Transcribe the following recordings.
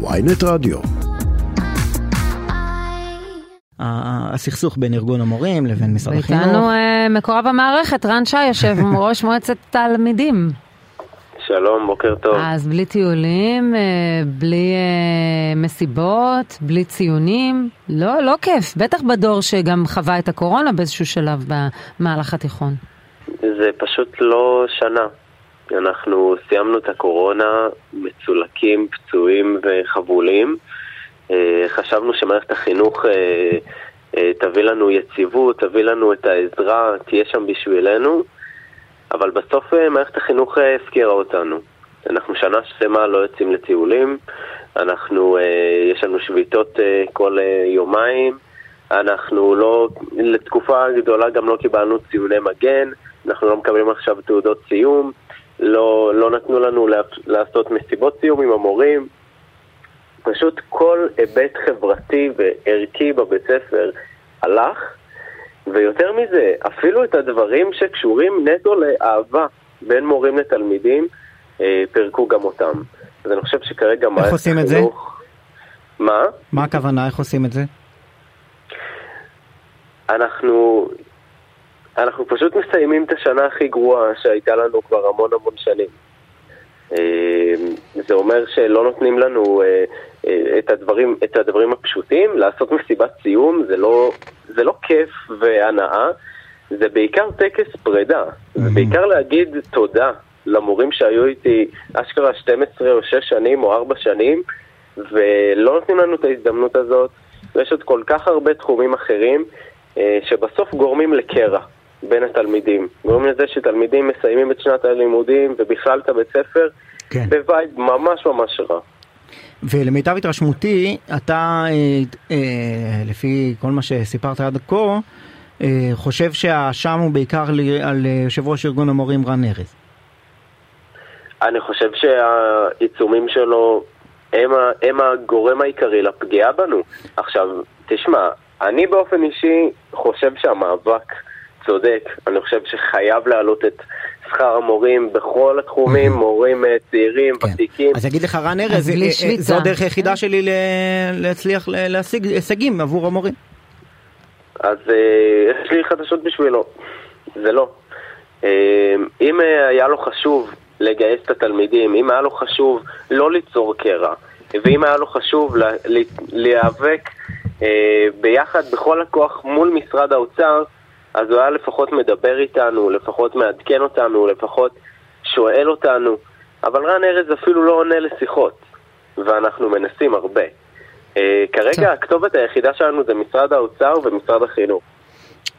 ויינט רדיו. הסכסוך בין ארגון המורים לבין משרד החינוך. ואיתנו אה, מקורב המערכת, רן שי יושב ראש מועצת תלמידים. שלום, בוקר טוב. אז בלי טיולים, אה, בלי אה, מסיבות, בלי ציונים, לא, לא כיף. בטח בדור שגם חווה את הקורונה באיזשהו שלב במהלך התיכון. זה פשוט לא שנה. אנחנו סיימנו את הקורונה מצולקים, פצועים וחבולים. אה, חשבנו שמערכת החינוך אה, אה, תביא לנו יציבות, תביא לנו את העזרה, תהיה שם בשבילנו, אבל בסוף מערכת החינוך הפקירה אותנו. אנחנו שנה שלמה לא יוצאים לטיולים, אנחנו, יש לנו שביתות כל יומיים, אנחנו לא, לתקופה גדולה גם לא קיבלנו ציוני מגן, אנחנו לא מקבלים עכשיו תעודות סיום, לא, לא נתנו לנו לעשות מסיבות סיום עם המורים. פשוט כל היבט חברתי וערכי בבית ספר הלך, ויותר מזה, אפילו את הדברים שקשורים נטו לאהבה בין מורים לתלמידים, אה, פירקו גם אותם. אז אני חושב שכרגע מערכת החינוך... איך עושים את זה? מה? מה הכוונה, איך עושים את זה? אנחנו, אנחנו פשוט מסיימים את השנה הכי גרועה שהייתה לנו כבר המון המון שנים. אה, זה אומר שלא נותנים לנו אה, אה, את הדברים, את הדברים הפשוטים, לעשות מסיבת סיום זה לא, זה לא כיף והנאה, זה בעיקר טקס פרידה, זה בעיקר להגיד תודה למורים שהיו איתי אשכרה 12 או 6 שנים או 4 שנים ולא נותנים לנו את ההזדמנות הזאת. ויש עוד כל כך הרבה תחומים אחרים שבסוף גורמים לקרע. בין התלמידים. גורמים לזה שתלמידים מסיימים את שנת הלימודים ובכלל את הבית ספר כן. ב vibe ממש ממש רע. ולמיטב התרשמותי, אתה, אה, אה, לפי כל מה שסיפרת עד כה, אה, חושב שהאשם הוא בעיקר על יושב ראש ארגון המורים רן ארז. אני חושב שהעיצומים שלו הם, הם הגורם העיקרי לפגיעה בנו. עכשיו, תשמע, אני באופן אישי חושב שהמאבק צודק, אני חושב שחייב להעלות את שכר המורים בכל התחומים, מורים אה, צעירים, כן. ותיקים. אז אגיד לך רן ארז, אה, אה, זו הדרך היחידה שלי להצליח להשיג הישגים עבור המורים. אז יש לי חדשות בשבילו, זה לא. אם היה לו חשוב לגייס את התלמידים, אם היה לו חשוב לא ליצור קרע, ואם היה לו חשוב להיאבק ביחד בכל הכוח מול משרד האוצר, אז הוא היה לפחות מדבר איתנו, לפחות מעדכן אותנו, לפחות שואל אותנו, אבל רן ארז אפילו לא עונה לשיחות, ואנחנו מנסים הרבה. Uh, כרגע הכתובת היחידה שלנו זה משרד האוצר ומשרד החינוך.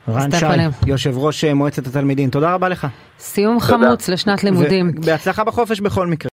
רן שי, יושב ראש אה, מועצת התלמידים, תודה רבה לך. סיום חמוץ לשנת לימודים. בהצלחה בחופש בכל מקרה.